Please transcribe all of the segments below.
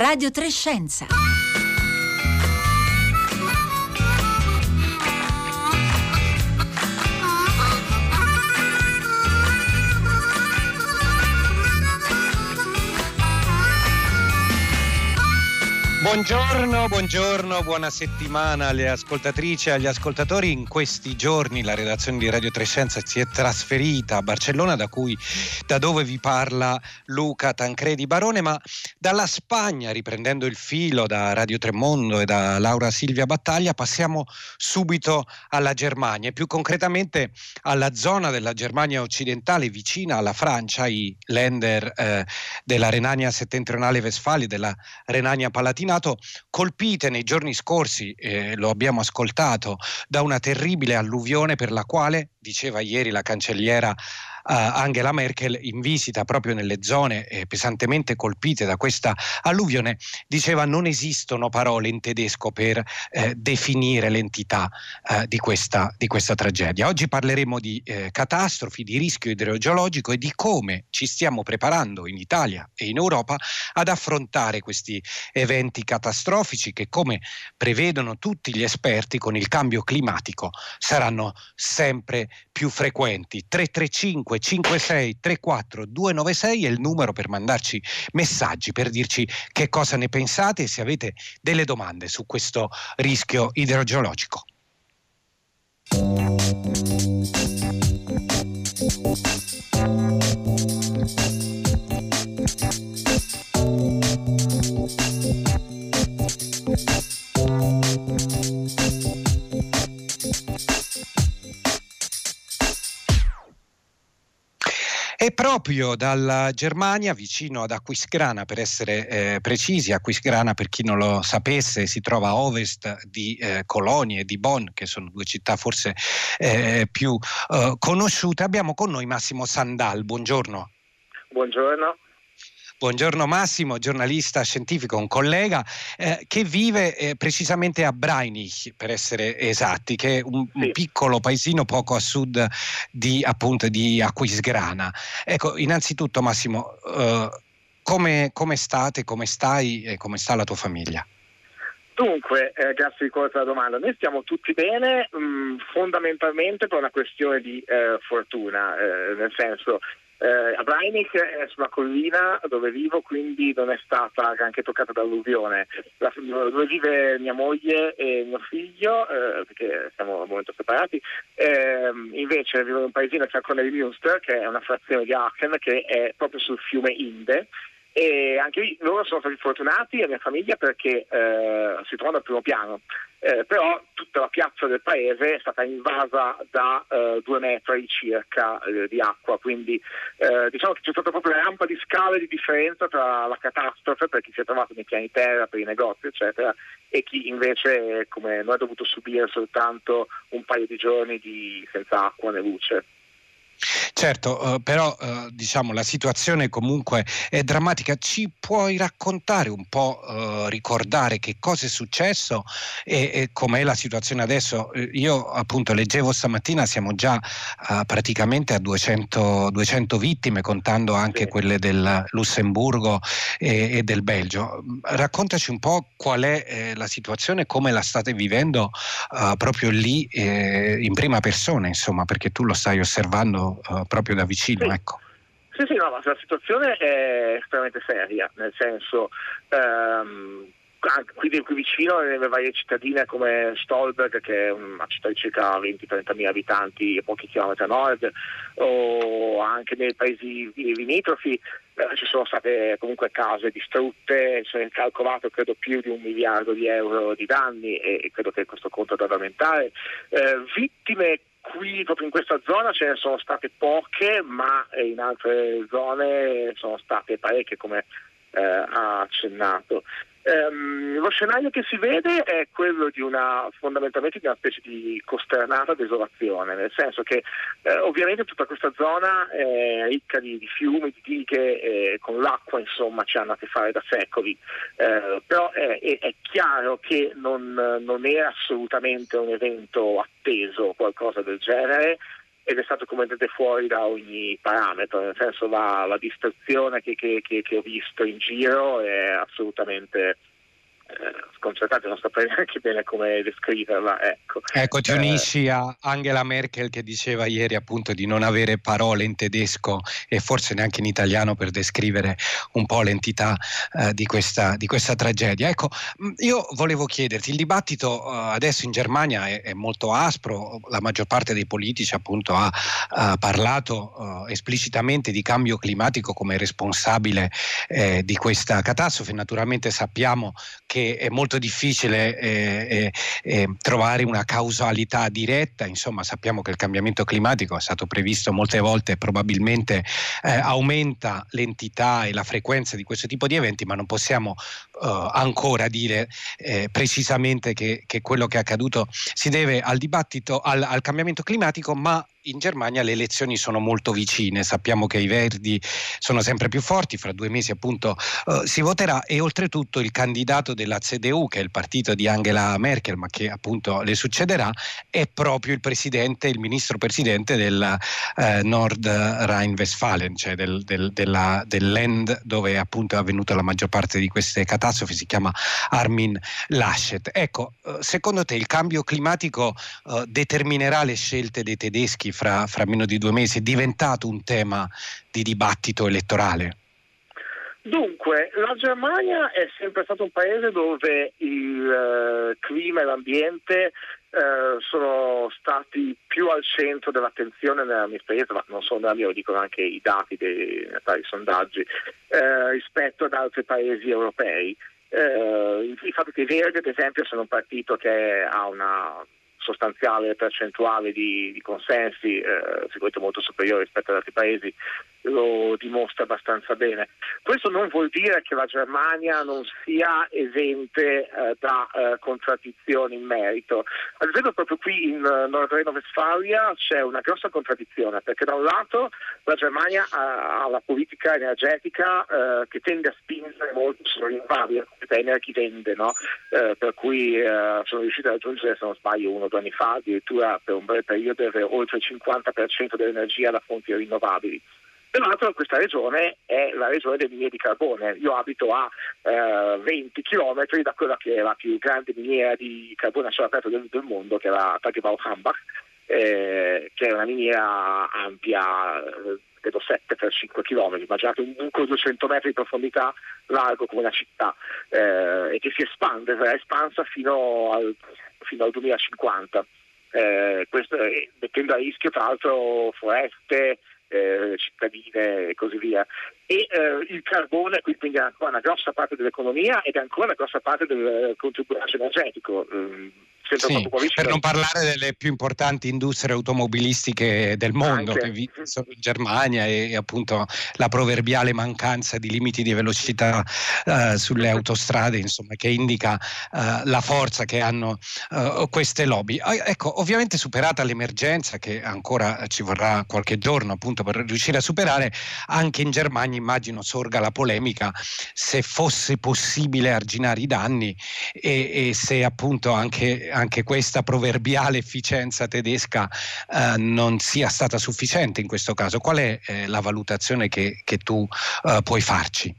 Radio Trescenza. Buongiorno, buongiorno, buona settimana alle ascoltatrici e agli ascoltatori. In questi giorni la redazione di Radio Trescenza si è trasferita a Barcellona, da, cui, da dove vi parla Luca Tancredi Barone, ma dalla Spagna, riprendendo il filo da Radio Tremondo e da Laura Silvia Battaglia, passiamo subito alla Germania e più concretamente alla zona della Germania occidentale vicina alla Francia, i Länder eh, della Renania settentrionale Westfalia, della Renania Palatina Senato colpite nei giorni scorsi, eh, lo abbiamo ascoltato, da una terribile alluvione per la quale, diceva ieri la cancelliera Angela Merkel in visita proprio nelle zone eh, pesantemente colpite da questa alluvione, diceva non esistono parole in tedesco per eh, definire l'entità eh, di, questa, di, questa, tragedia. Oggi parleremo di catastrofi, di rischio idrogeologico e di come ci stiamo preparando in Italia e in Europa ad affrontare questi eventi catastrofici che come prevedono tutti gli esperti con il cambio climatico saranno sempre più frequenti. 335 335 56 34 296 è il numero per mandarci messaggi per dirci che cosa ne pensate e se avete delle domande su questo rischio idrogeologico. E proprio dalla Germania, vicino ad Aquisgrana, per essere eh, precisi, Aquisgrana per chi non lo sapesse si trova a ovest di eh, Colonia e di Bonn, che sono due città forse eh, più eh, conosciute, abbiamo con noi Massimo Sandal. Buongiorno. Buongiorno. Buongiorno Massimo, giornalista scientifico, un collega eh, che vive eh, precisamente a Breinich, per essere esatti, che è un, sì. un, piccolo paesino poco a sud di, appunto, di Aquisgrana. Ecco, innanzitutto Massimo, eh, come, come state, come stai e come sta la tua famiglia? Dunque, eh, grazie di cuore per la domanda. Noi stiamo tutti bene, mh, mm, fondamentalmente per una questione di eh, fortuna, eh, nel senso eh, a Brainik è sulla collina dove vivo, quindi non è stata anche toccata dall'alluvione. La, dove vive mia moglie e mio figlio, eh, perché siamo al momento separati, eh, invece vivo in un paesino che si chiama Münster, che è una frazione di Aachen, che è proprio sul fiume Inde e anche loro sono stati fortunati, la mia famiglia, perché eh, si trovano al primo piano, eh, però tutta la piazza del paese è stata invasa da eh, due metri circa eh, di acqua, quindi eh, diciamo che c'è stata proprio una rampa di scale di differenza tra la catastrofe per chi si è trovato nei piani terra, per i negozi, eccetera, e chi invece, come noi, ha dovuto subire soltanto un paio di giorni di senza acqua né luce. Certo, eh, però eh, diciamo la situazione comunque è drammatica. Ci puoi raccontare un po', eh, ricordare che cosa è successo e, e com'è la situazione adesso? Io appunto leggevo stamattina, siamo già praticamente a 200, 200, vittime, contando anche quelle del Lussemburgo e, e, del Belgio. Raccontaci un po' qual è la situazione, come la state vivendo proprio lì in prima persona, insomma, perché tu lo stai osservando uh, proprio da vicino. Sì. Ecco. Sì, sì, no, ma la situazione è estremamente seria, nel senso, ehm, qui, qui vicino nelle varie cittadine come Stolberg, che è una città di circa 20-30 mila abitanti a pochi chilometri a nord, o anche nei paesi limitrofi, eh, ci sono state comunque case distrutte, si è calcolato credo più di un miliardo di euro di danni e, e credo che questo conto debba aumentare. Eh, vittime Qui proprio in questa zona ce ne sono state poche, ma in altre zone sono state parecchie, come eh, ha accennato. Um, lo scenario che si vede è quello di una fondamentalmente di una specie di costernata desolazione, nel senso che eh, ovviamente tutta questa zona è ricca di, di fiumi, di dighe, eh, con l'acqua insomma ci hanno a che fare da secoli, eh, però è, è, è, chiaro che non, non, è assolutamente un evento atteso qualcosa del genere ed è stato completamente fuori da ogni parametro, nel senso la, la distorsione che, che, che, che ho visto in giro è assolutamente sconcertante, non saprei neanche bene come descriverla. Ecco, ecco ti unisci eh, a Angela Merkel che diceva ieri appunto di non avere parole in tedesco e forse neanche in italiano per descrivere un po' l'entità eh, di, questa, di, questa, tragedia. Ecco, mm, io volevo chiederti, il dibattito eh, adesso in Germania è, è, molto aspro, la maggior parte dei politici appunto ha, ha parlato eh, esplicitamente di cambio climatico come responsabile eh, di questa catastrofe, naturalmente sappiamo che che è molto difficile eh, eh, eh, trovare una causalità diretta, insomma sappiamo che il cambiamento climatico è stato previsto molte volte probabilmente eh, aumenta l'entità e la frequenza di questo tipo di eventi, ma non possiamo eh, ancora dire precisamente che, che, quello che è accaduto si deve al dibattito, al, al cambiamento climatico, ma in Germania le elezioni sono molto vicine, sappiamo che i verdi sono sempre più forti, fra due mesi appunto uh, si voterà. E oltretutto il candidato della CDU, che è il partito di Angela Merkel, ma che appunto le succederà, è proprio il presidente, il ministro presidente del uh, Nord Rhine-Westfalen, cioè del, del, della, del land dove appunto è avvenuta la maggior parte di queste catastrofi, si chiama Armin Laschet. Ecco, uh, secondo te il cambio climatico determinerà le scelte dei tedeschi fra, fra meno di due mesi, è diventato un tema di dibattito elettorale? Dunque, la Germania è sempre stato un paese dove il uh, clima e l'ambiente uh, sono stati più al centro dell'attenzione nella mia esperienza, ma non solo nella mia, lo dicono anche i dati dei, dei sondaggi, uh, rispetto ad altri paesi europei. il fatto che i Verdi, ad esempio, sono un partito che ha una sostanziale percentuale di, di consensi, eh, sicuramente molto superiore rispetto ad altri paesi, lo dimostra abbastanza bene. Questo non vuol dire che la Germania non sia esente eh, da eh, contraddizioni in merito. Ad esempio proprio qui in uh, Nord Rhino-Westfalia c'è una grossa contraddizione perché da un lato la Germania ha, ha la politica energetica eh, che tende a spingere molto sulle rinnovabili, energy vende, no? Eh, per cui eh, sono riusciti a raggiungere, se non sbaglio, uno o due anni fa addirittura per un breve periodo oltre il 50% dell'energia da fonti rinnovabili. Peraltro questa regione è la regione delle miniere di carbone. Io abito a eh, 20 km da quella che è la più grande miniera di carbone a cielo aperto del, del mondo, che è la Tagebau Hambach, eh, che è una miniera ampia, eh, credo 7 per 5 km, immaginate un buco di 200 metri di profondità largo come una città eh, e che si espande, verrà espansa fino al, fino al 2050. Eh, questo, mettendo a rischio tra l'altro foreste, eh, cittadine e così via. E eh, il carbone quindi è ancora una grossa parte dell'economia ed è ancora una grossa parte del contributo energetico. Mm, sì, per non parlare delle più importanti industrie automobilistiche del mondo Anche. che sono in Germania e, e, appunto la proverbiale mancanza di limiti di velocità uh, sulle autostrade insomma, che indica uh, la forza che hanno uh, queste lobby. ecco, ovviamente superata l'emergenza che ancora ci vorrà qualche giorno appunto per riuscire a superare, anche in Germania immagino sorga la polemica se fosse possibile arginare i danni e, e se appunto anche anche questa proverbiale efficienza tedesca eh, non sia stata sufficiente in questo caso. Qual è eh, la valutazione che, che tu eh, puoi farci?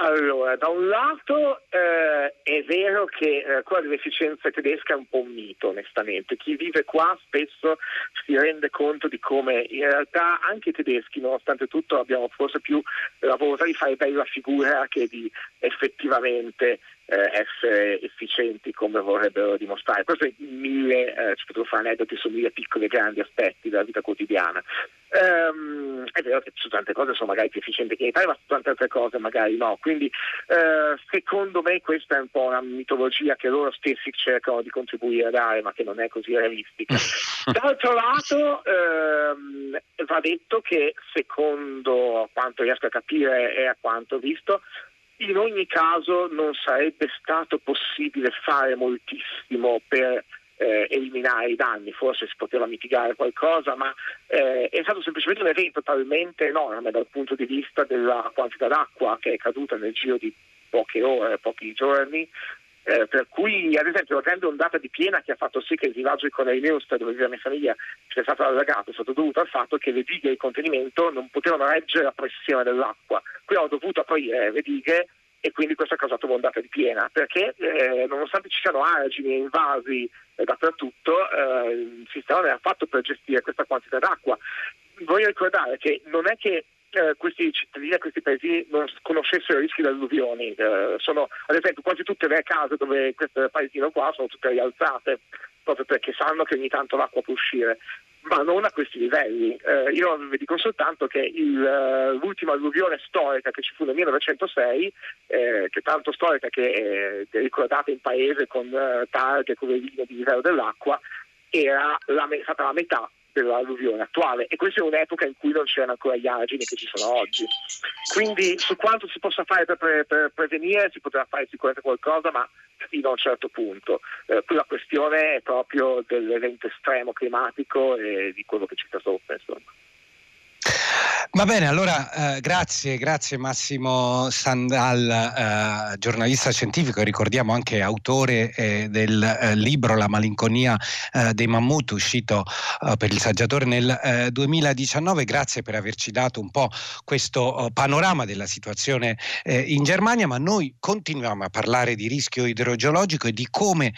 Allora, da un lato eh, è vero che eh, quella dell'efficienza tedesca è un po' un mito, onestamente. Chi vive qua spesso si rende conto di come in realtà anche i tedeschi, nonostante tutto, abbiamo forse più la volontà di fare bella figura che di effettivamente eh, essere efficienti come vorrebbero dimostrare. Questo in mille, eh, ci potrò fare aneddoti su mille piccoli e grandi aspetti della vita quotidiana. Um, è vero che su tante cose sono magari più efficienti che in Italia, ma su tante altre cose magari no. Quindi uh, secondo me questa è un po' una mitologia che loro stessi cercano di contribuire a dare, ma che non è così realistica. D'altro lato um, va detto che secondo quanto riesco a capire e a quanto ho visto, in ogni caso non sarebbe stato possibile fare moltissimo per eh, eliminare i danni, forse si poteva mitigare qualcosa, ma eh, è stato semplicemente un evento talmente enorme dal punto di vista della quantità d'acqua che è caduta nel giro di poche ore, pochi giorni, Eh, per cui, ad esempio, la grande ondata di piena che ha fatto sì che il villaggio di Cornei Neust, dove vive la mia famiglia, sia stato allagato, è stato dovuto al fatto che le dighe di contenimento non potevano reggere la pressione dell'acqua. Qui ho dovuto aprire le dighe e quindi questo ha causato un'ondata di piena, perché eh, nonostante ci siano argini e invasi eh, dappertutto, eh, il sistema non era fatto per gestire questa quantità d'acqua. Voglio ricordare che non è che eh, questi cittadini e questi paesi non conoscessero i rischi di alluvioni. Eh, sono, ad esempio, quasi tutte le case dove questo paesino qua sono tutte rialzate, proprio perché sanno che ogni tanto l'acqua può uscire ma non a questi livelli. Eh, io vi dico soltanto che il, uh, l'ultima alluvione storica che ci fu nel 1906, eh, che è tanto storica che è ricordata in paese con targhe con le linee di livello dell'acqua, era la, stata la metà dell'alluvione attuale e questa è un'epoca in cui non c'erano ancora gli argini che ci sono oggi. Quindi su quanto si possa fare per, pre- per prevenire si potrà fare sicuramente qualcosa, ma fino a un certo punto. Eh, qui la questione è proprio dell'evento estremo climatico e di quello che ci sta sopra. Insomma. Va bene, allora eh, grazie, grazie Massimo Sandal, eh, giornalista scientifico e ricordiamo anche autore eh, del eh, libro La malinconia eh, dei mammut uscito eh, per il saggiatore nel 2019. Grazie per averci dato un po' questo panorama della situazione in Germania, ma noi continuiamo a parlare di rischio idrogeologico e di come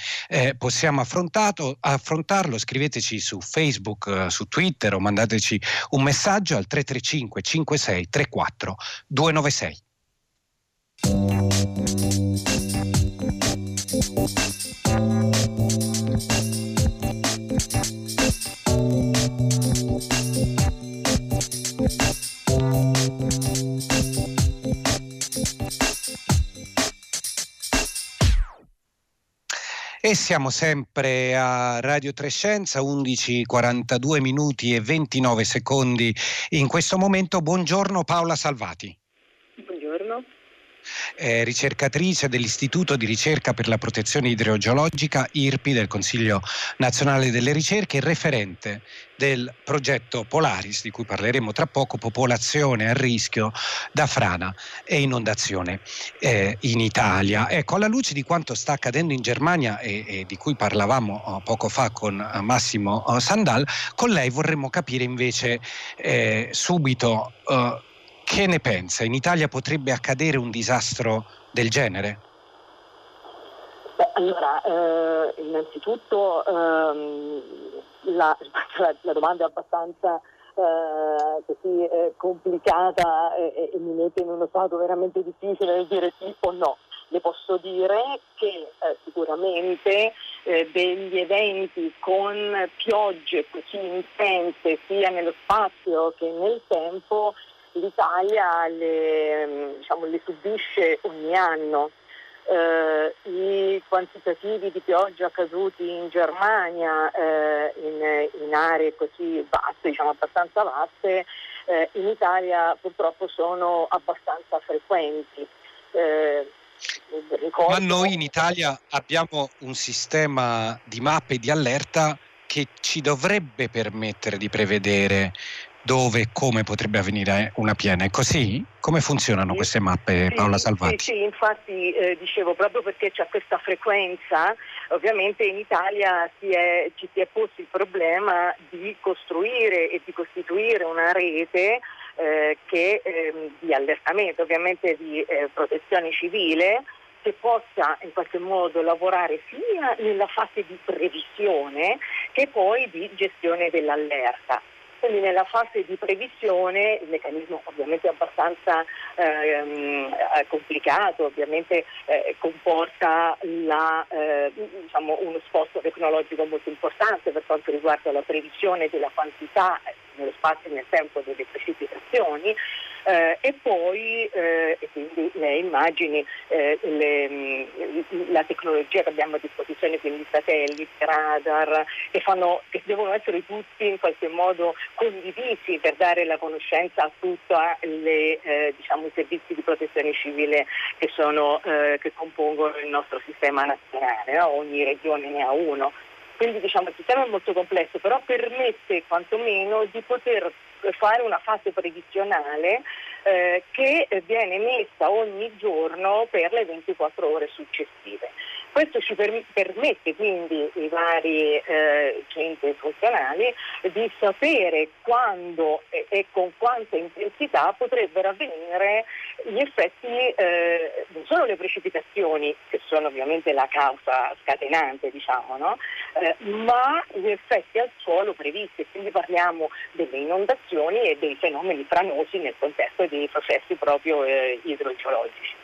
possiamo affrontarlo. Scriveteci su Facebook, su Twitter o mandateci un messaggio al 335 56 34 296. E siamo sempre a Radio Trescenza, 11:42 minuti e 29 secondi in questo momento. Buongiorno Paola Salvati. Eh, ricercatrice dell'Istituto di ricerca per la protezione idrogeologica IRPI del Consiglio nazionale delle ricerche e referente del progetto Polaris, di cui parleremo tra poco, popolazione a rischio da frana e inondazione eh, in Italia. Ecco, alla luce di quanto sta accadendo in Germania e, e di cui parlavamo oh, poco fa con uh, Massimo uh, Sandal, con lei vorremmo capire invece eh, subito che ne pensa. In Italia potrebbe accadere un disastro del genere? Beh, allora, eh, innanzitutto ehm, la, la, la, domanda è abbastanza eh, così, eh, complicata e, e, mi mette in uno stato veramente difficile nel dire sì o no. Le posso dire che eh, sicuramente eh, degli eventi con piogge così intense sia nello spazio che nel tempo l'Italia le, diciamo, le subisce ogni anno eh, i quantitativi di pioggia accaduti in Germania eh, in, in, aree così vaste, diciamo abbastanza vaste, eh, in Italia purtroppo sono abbastanza frequenti. Eh, ricordo... Ma noi in Italia abbiamo un sistema di mappe di allerta che ci dovrebbe permettere di prevedere dove e come potrebbe avvenire una piena. È così? Come funzionano queste mappe, Paola Salvati? Sì, sì infatti eh, dicevo proprio perché c'è questa frequenza, ovviamente in Italia si è, ci si è posto il problema di costruire e di costituire una rete eh, che, eh, di allertamento, ovviamente di eh, protezione civile che possa in qualche modo lavorare sia nella fase di previsione che poi di gestione dell'allerta. Quindi nella fase di previsione il meccanismo ovviamente è abbastanza ehm, eh, complicato, ovviamente eh, comporta la, eh, diciamo, uno sforzo tecnologico molto importante per quanto riguarda la previsione della quantità nello spazio e nel tempo delle precipitazioni eh, e poi eh, e quindi le immagini, eh, le, mm, la tecnologia che abbiamo a disposizione, quindi satelliti, radar, che, fanno, che, devono essere tutti in qualche modo condivisi per dare la conoscenza a tutti eh, diciamo, i servizi di protezione civile che, sono, eh, che compongono il nostro sistema nazionale, no? ogni regione ne ha uno. Quindi diciamo, il sistema è molto complesso, però permette quantomeno di poter fare una fase previsionale eh, che viene messa ogni giorno per le 24 ore successive. Questo ci per- permette quindi ai vari eh, centri funzionali di sapere quando e, e, con quanta intensità potrebbero avvenire gli effetti, eh, non solo le precipitazioni, che sono ovviamente la causa scatenante, diciamo, no? eh, ma gli effetti al suolo previsti. Quindi parliamo delle inondazioni e dei fenomeni franosi nel contesto dei processi proprio eh, idrogeologici.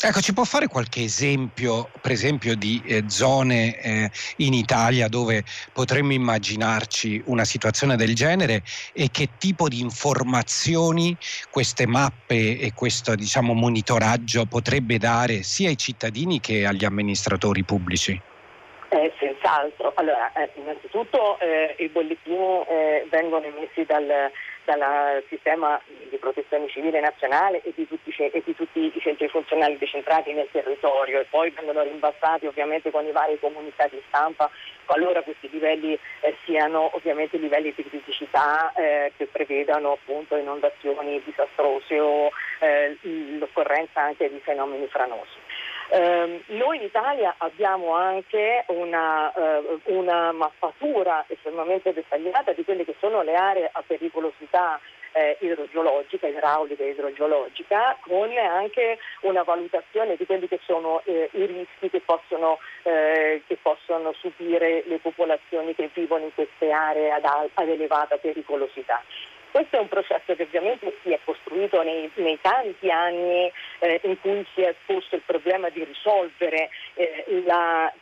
Ecco, ci può fare qualche esempio, per esempio, di eh, zone eh, in Italia dove potremmo immaginarci una situazione del genere e che tipo di informazioni queste mappe e questo diciamo, monitoraggio potrebbe dare sia ai cittadini che agli amministratori pubblici? Eh, senz'altro. Allora, eh, innanzitutto eh, i bollettini eh, vengono emessi dal dal sistema di protezione civile nazionale e di, tutti, e di, tutti, i centri funzionali decentrati nel territorio e poi vengono rimbalzati ovviamente con i vari comunicati stampa qualora questi livelli eh, siano ovviamente livelli di criticità eh, che prevedano appunto inondazioni disastrose o eh, l'occorrenza anche di fenomeni franosi. Eh, noi in Italia abbiamo anche una, eh, una, mappatura estremamente dettagliata di quelle che sono le aree a pericolosità eh, idrogeologica, idraulica e idrogeologica, con anche una valutazione di quelli che sono eh, i rischi che possono, eh, che possono, subire le popolazioni che vivono in queste aree ad, ad elevata pericolosità. Questo è un processo che ovviamente si è costruito nei, nei tanti anni eh, in cui si è posto il problema di risolvere eh, la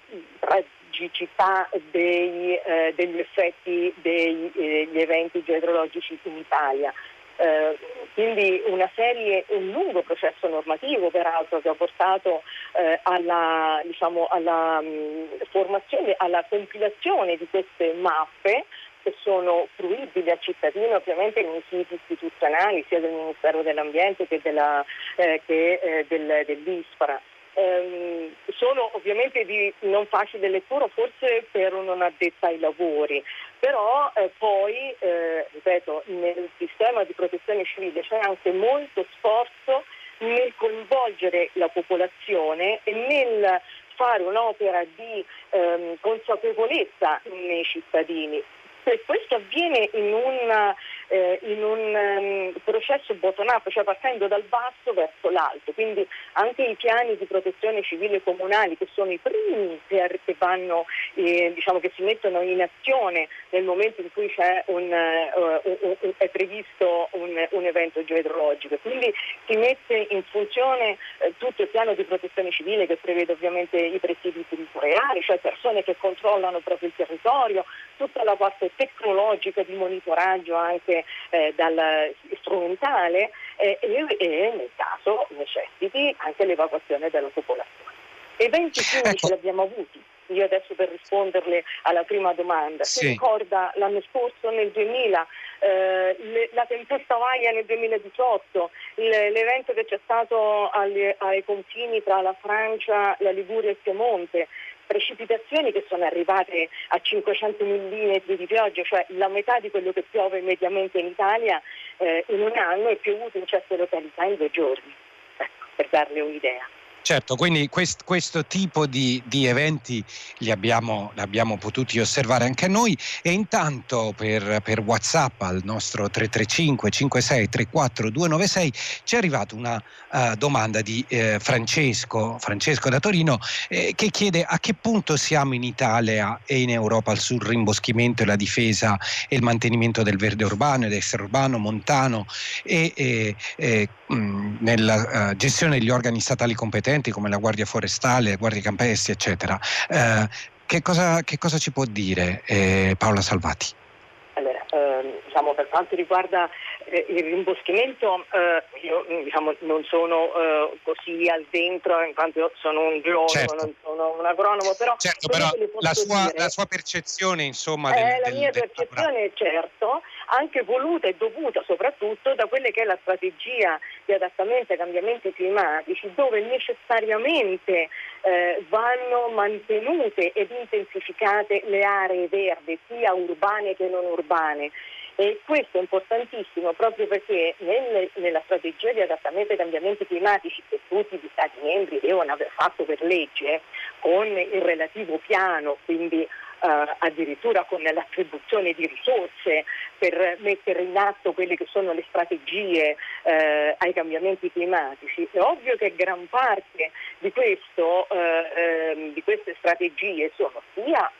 tragicità dei, eh, degli effetti degli eh, eventi idrologici in Italia. Eh, quindi una serie, un lungo processo normativo peraltro che ha portato eh, alla, diciamo, alla mh, mm, formazione, alla compilazione di queste mappe che sono fruibili al cittadino ovviamente nei siti istituzionali sia del Ministero dell'Ambiente che, della, eh, che eh, del, dell'ISPRA. Um, sono ovviamente di non facile lettura forse per un non addetta ai lavori, però eh, poi, eh, ripeto, nel sistema di protezione civile c'è anche molto sforzo nel coinvolgere la popolazione e nel fare un'opera di ehm, consapevolezza nei cittadini e questo avviene in un, eh, in un um, processo bottom-up, cioè partendo dal basso verso l'alto. Quindi anche i piani di protezione civile comunali, che sono i primi che, vanno, eh, diciamo, che si mettono in azione nel momento in cui un, uh, un, è previsto un, un, evento geodrologico. Quindi si mette in funzione eh, tutto il piano di protezione civile che prevede ovviamente i presidi territoriali, cioè persone che controllano proprio il territorio, tutta la parte tecnologica di monitoraggio anche eh, dal strumentale eh, e, e, nel caso necessiti anche l'evacuazione della popolazione. Eventi chimici ecco. li abbiamo avuti. Io adesso per risponderle alla prima domanda, sì. si ricorda l'anno scorso nel 2000 eh, le, la tempesta Vaia nel 2018, l'evento che c'è stato agli, ai confini tra la Francia, la Liguria e il Piemonte, precipitazioni che sono arrivate a 500 mm di pioggia, cioè la metà di quello che piove mediamente in Italia eh, in un anno è piovuto in certe località in due giorni, ecco, per darle un'idea. Certo, quindi quest, questo tipo di, di eventi li abbiamo, li abbiamo, potuti osservare anche noi. E intanto per, per Whatsapp al nostro 335 56 34 296 ci è arrivata una uh, domanda di eh, Francesco, Francesco da Torino eh, che chiede a che punto siamo in Italia e in Europa sul rimboschimento e la difesa e il mantenimento del verde urbano ed extraurbano, montano e, e, e mh, nella uh, gestione degli organi statali competenti enti come la Guardia Forestale, la Guardia Campestre, eccetera. Eh, che, cosa, che, cosa, ci può dire eh, Paola Salvati? Allora, ehm, diciamo, per quanto riguarda il rimboschimento, eh, io diciamo, non sono eh, così al dentro in quanto sono un geologo, certo. non sono un agronomo, però, certo, però la, sua, la, sua, percezione insomma... Del, eh, la mia del, percezione è certo, anche voluta e dovuta soprattutto da quella che è la strategia di adattamento ai cambiamenti climatici, dove necessariamente eh, vanno mantenute ed intensificate le aree verdi, sia urbane che non urbane E questo è importantissimo proprio perché nel, nella strategia di adattamento ai cambiamenti climatici che tutti gli Stati membri devono aver fatto per legge, con il relativo piano, quindi Uh, addirittura con l'attribuzione di risorse per mettere in atto quelle che sono le strategie uh, ai cambiamenti climatici. È ovvio che gran parte di, questo, uh, di queste strategie sono sia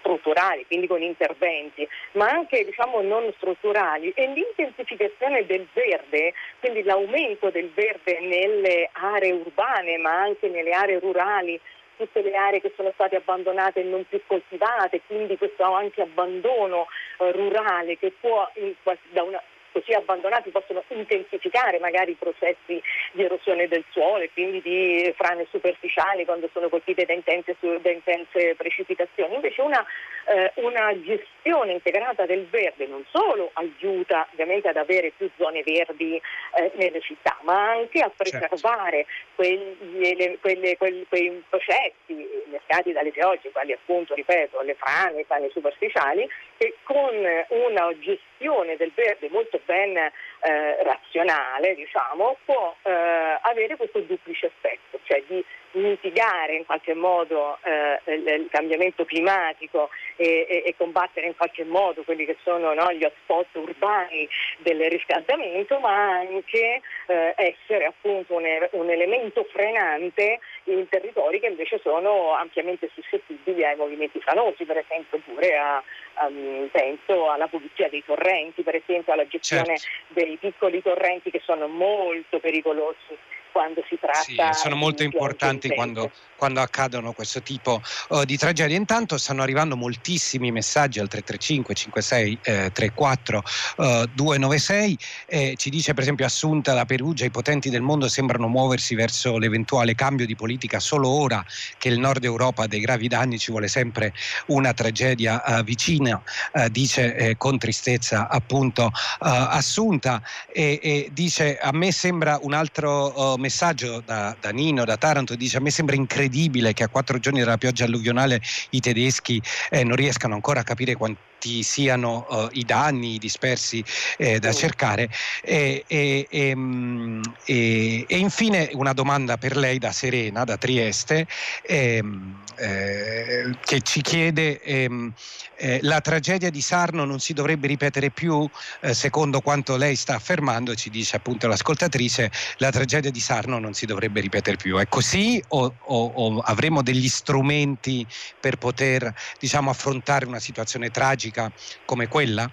strutturali, quindi con interventi, ma anche diciamo, non strutturali e l'intensificazione del verde, quindi l'aumento del verde nelle aree urbane ma anche nelle aree rurali tutte le aree che sono state abbandonate e non più coltivate, quindi questo anche abbandono eh, rurale che può in, da una, così abbandonati possono intensificare magari i processi di erosione del suolo e quindi di frane superficiali quando sono colpite da intense, da intense precipitazioni. Invece una, eh, una, gestione integrata del verde non solo aiuta ovviamente ad avere più zone verdi eh, nelle città, ma anche a certo. preservare certo. quegli, quelle, quei, quei processi mercati dalle piogge, quali appunto, ripeto, le frane, i frane superficiali, che con una gestione del verde molto ben eh, razionale diciamo, può eh, avere questo duplice effetto, cioè di mitigare in qualche modo eh, il, cambiamento climatico e, e, e, combattere in qualche modo quelli che sono no, gli hotspot urbani del riscaldamento, ma anche eh, essere appunto un, un, elemento frenante in territori che invece sono ampiamente suscettibili ai movimenti franosi, per esempio pure a, um, penso alla pulizia dei torrenti, per esempio alla gestione certo. dei piccoli torrenti che sono molto pericolosi quando si tratta sì, sono molto importanti quando, quando, accadono questo tipo uh, di tragedie. Intanto stanno arrivando moltissimi messaggi al 335 56 eh, 34 uh, 296. Eh, ci dice per esempio Assunta da Perugia: i potenti del mondo sembrano muoversi verso l'eventuale cambio di politica solo ora che il nord Europa ha dei gravi danni, ci vuole sempre una tragedia uh, vicina, eh, dice con tristezza appunto Assunta e, e, dice a me sembra un altro messaggio da, da, Nino, da Taranto, dice a me sembra incredibile che a quattro giorni dalla pioggia alluvionale i tedeschi eh, non riescano ancora a capire quanto quanti siano uh, i danni dispersi eh, da cercare. E, e, mm, e, e, infine una domanda per lei da Serena, da Trieste, ehm, eh, che ci chiede ehm, eh, la tragedia di Sarno non si dovrebbe ripetere più, eh, secondo quanto lei sta affermando, ci dice appunto l'ascoltatrice, la tragedia di Sarno non si dovrebbe ripetere più. È così o, o, o avremo degli strumenti per poter diciamo, affrontare una situazione tragica? Tragica come quella?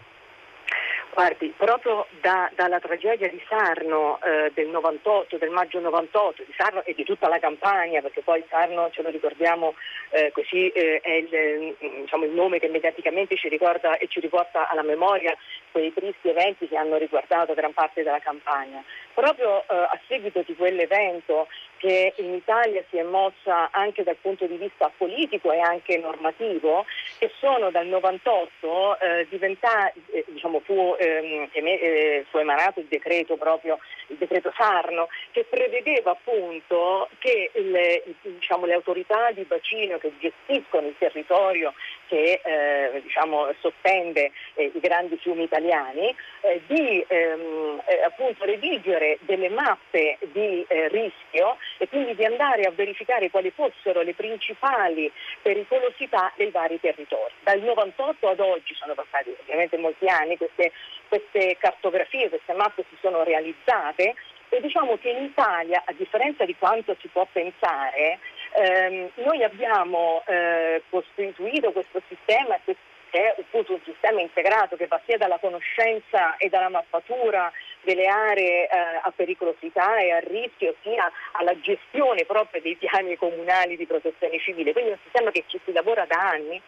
Guardi, proprio da, dalla tragedia di Sarno eh, del 98, del maggio 98, di Sarno e di tutta la campagna, perché poi Sarno, ce lo ricordiamo eh, così, eh, è il, diciamo, il, nome che mediaticamente ci ricorda e ci riporta alla memoria quei tristi eventi che hanno riguardato gran parte della campagna. Proprio eh, a seguito di quell'evento che in Italia si è mossa anche dal punto di vista politico e anche normativo, che sono dal 98 eh, diventati, eh, diciamo, fu, ehm, eh, fu, emanato il decreto proprio, il decreto Sarno, che prevedeva appunto che le, diciamo, le autorità di bacino che gestiscono il territorio che eh, diciamo, sottende eh, i grandi fiumi italiani, eh, di ehm, appunto redigere delle mappe di rischio e quindi di andare a verificare quali fossero le principali pericolosità dei vari territori. Dal 98 ad oggi sono passati ovviamente molti anni, queste, queste cartografie, queste mappe si sono realizzate e diciamo che in Italia, a differenza di quanto si può pensare, ehm, noi abbiamo eh, costituito questo sistema, che è appunto un sistema integrato che va sia dalla conoscenza e dalla mappatura delle aree eh, a pericolosità e a rischio, sia alla gestione proprio dei piani comunali di protezione civile. Quindi è un sistema che ci si lavora da anni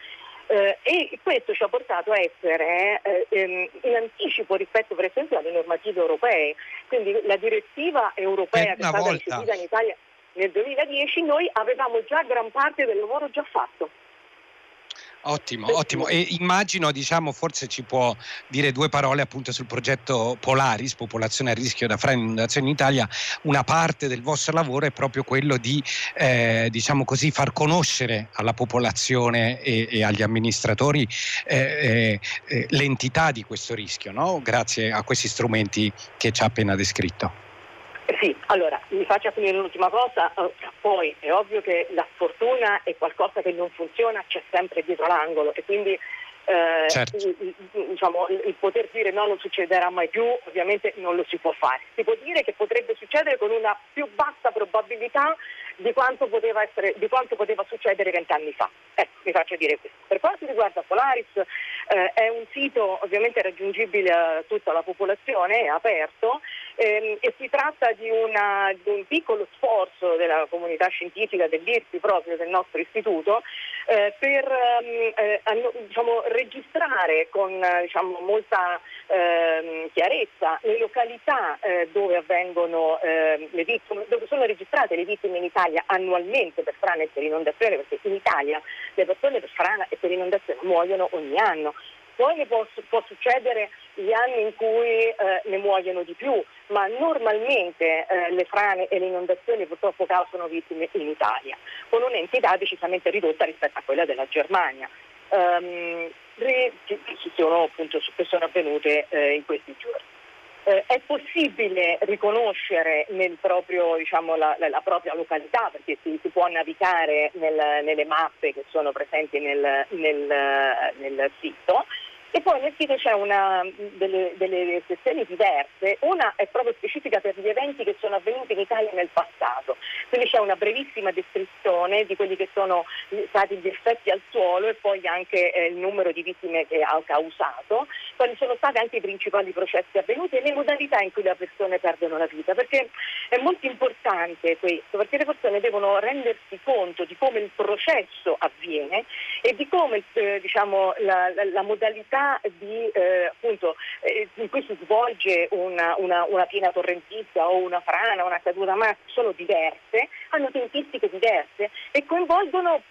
eh, e questo ci ha portato a essere eh, ehm, in anticipo rispetto per esempio alle normative europee. Quindi la direttiva europea che è stata ricevuta in Italia nel 2010 noi avevamo già gran parte del lavoro già fatto. Ottimo, ottimo. E immagino, diciamo, forse ci può dire due parole appunto sul progetto Polaris, Popolazione a rischio da frane inondazioni in Italia. Una parte del vostro lavoro è proprio quello di, eh, diciamo così, far conoscere alla popolazione e, e agli amministratori eh, eh, eh l'entità di questo rischio, no? grazie a questi strumenti che ci ha appena descritto. Sì, allora mi faccia finire l'ultima cosa, eh, poi è ovvio che la sfortuna è qualcosa che non funziona, c'è sempre dietro l'angolo e quindi eh, certo. diciamo, il poter dire no non succederà mai più ovviamente non lo si può fare. Si può dire che potrebbe succedere con una più bassa probabilità di quanto poteva, essere, di quanto poteva succedere vent'anni fa. Ecco, mi faccio dire questo. Per quanto riguarda Polaris, eh, è un sito ovviamente raggiungibile a tutta la popolazione, è aperto ehm, e si tratta di, una, di, un piccolo sforzo della comunità scientifica, dell'IRSI proprio, del nostro istituto, eh, per ehm, eh, diciamo, registrare con diciamo, molta ehm, chiarezza le località eh, dove ehm, vittime, dove sono registrate le vittime in Italia annualmente per frana e per inondazione, perché in Italia le persone per frana e per inondazione muoiono ogni anno. Poi può, può succedere gli anni in cui eh, ne muoiono di più, ma normalmente eh, le frane e le inondazioni purtroppo causano vittime in Italia, con un'entità decisamente ridotta rispetto a quella della Germania. Um, che, sono, appunto, che sono avvenute eh, in questi giorni. Eh, è possibile riconoscere proprio, diciamo, la, la, propria località perché si, si può navigare nel, nelle mappe che sono presenti nel, nel, nel sito e poi nel sito c'è una, delle, delle, sezioni diverse, una è proprio specifica per gli eventi che sono avvenuti in Italia nel passato, quindi c'è una brevissima descrizione di quelli che sono stati gli effetti al suolo e poi anche eh, il numero di vittime che ha causato, quali sono stati anche i principali processi avvenuti e le modalità in cui le persone perdono la vita, perché è molto importante questo, perché le persone devono rendersi conto di come il processo avviene e di come eh, diciamo, la, la, la modalità di, eh, appunto, eh, in cui si svolge una, una, una, piena torrentizia o una frana, una caduta ma sono diverse, hanno tempistiche diverse e coinvolgono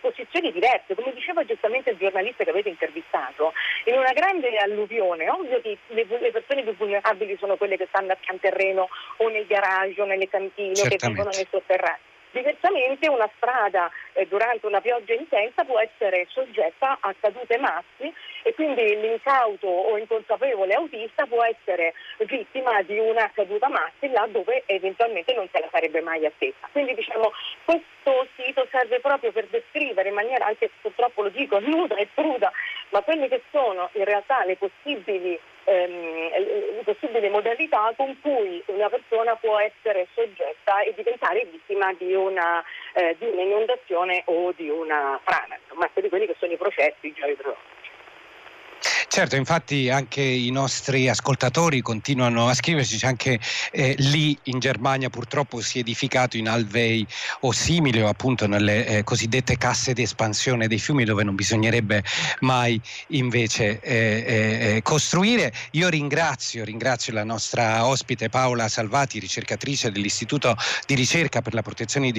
posizioni diverse. Come diceva giustamente il giornalista che avete intervistato, in una grande alluvione, ovvio che le, le persone più vulnerabili sono quelle che stanno a pian terreno o nel garage o nelle cantine o che vivono nei sotterranei Diversamente una strada eh, durante una pioggia intensa può essere soggetta a cadute massi e quindi l'incauto o inconsapevole autista può essere vittima di una caduta massi là dove eventualmente non se la sarebbe mai attesa. Quindi diciamo questo serve proprio per descrivere in maniera anche purtroppo lo dico nuda e cruda, ma quelle che sono in realtà le possibili ehm, possibili modalità con cui una persona può essere soggetta e diventare vittima di una, eh, di un'inondazione o di una frana, insomma, di quelli che sono i processi già idrogeologici. Certo, infatti anche i nostri ascoltatori continuano a scriverci, anche eh, lì in Germania purtroppo si è edificato in alvei o simili o appunto nelle eh, cosiddette casse di espansione dei fiumi dove non bisognerebbe mai invece eh, eh, eh costruire. Io ringrazio, ringrazio la nostra ospite Paola Salvati, ricercatrice dell'Istituto di ricerca per la protezione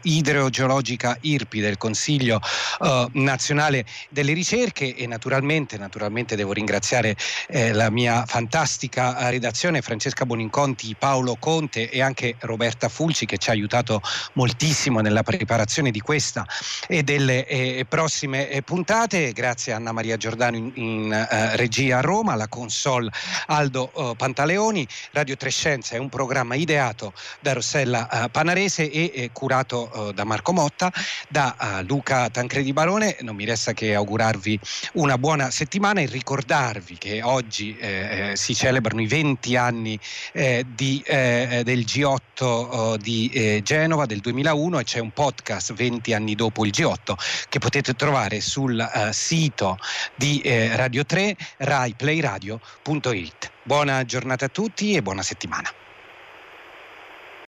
idrogeologica IRPI del Consiglio eh, nazionale delle ricerche e naturalmente, naturalmente naturalmente devo ringraziare eh, la mia fantastica eh, redazione, Francesca Boninconti, Paolo Conte e anche Roberta Fulci che ci ha aiutato moltissimo nella preparazione di questa e delle eh, prossime eh, puntate. Grazie a Anna Maria Giordano in, in eh, regia a Roma, la console Aldo eh, Pantaleoni. Radio Trescenza è un programma ideato da Rossella Panarese e curato da Marco Motta, da Luca Tancredi Barone. Non mi resta che augurarvi una buona settimana e ricordarvi che oggi eh, eh, si celebrano i 20 anni eh, di, eh, del G8 oh, di eh, Genova del 2001 e c'è un podcast 20 anni dopo il G8 che potete trovare sul eh, sito di Radio 3 raiplayradio.it. Buona giornata a tutti e buona settimana.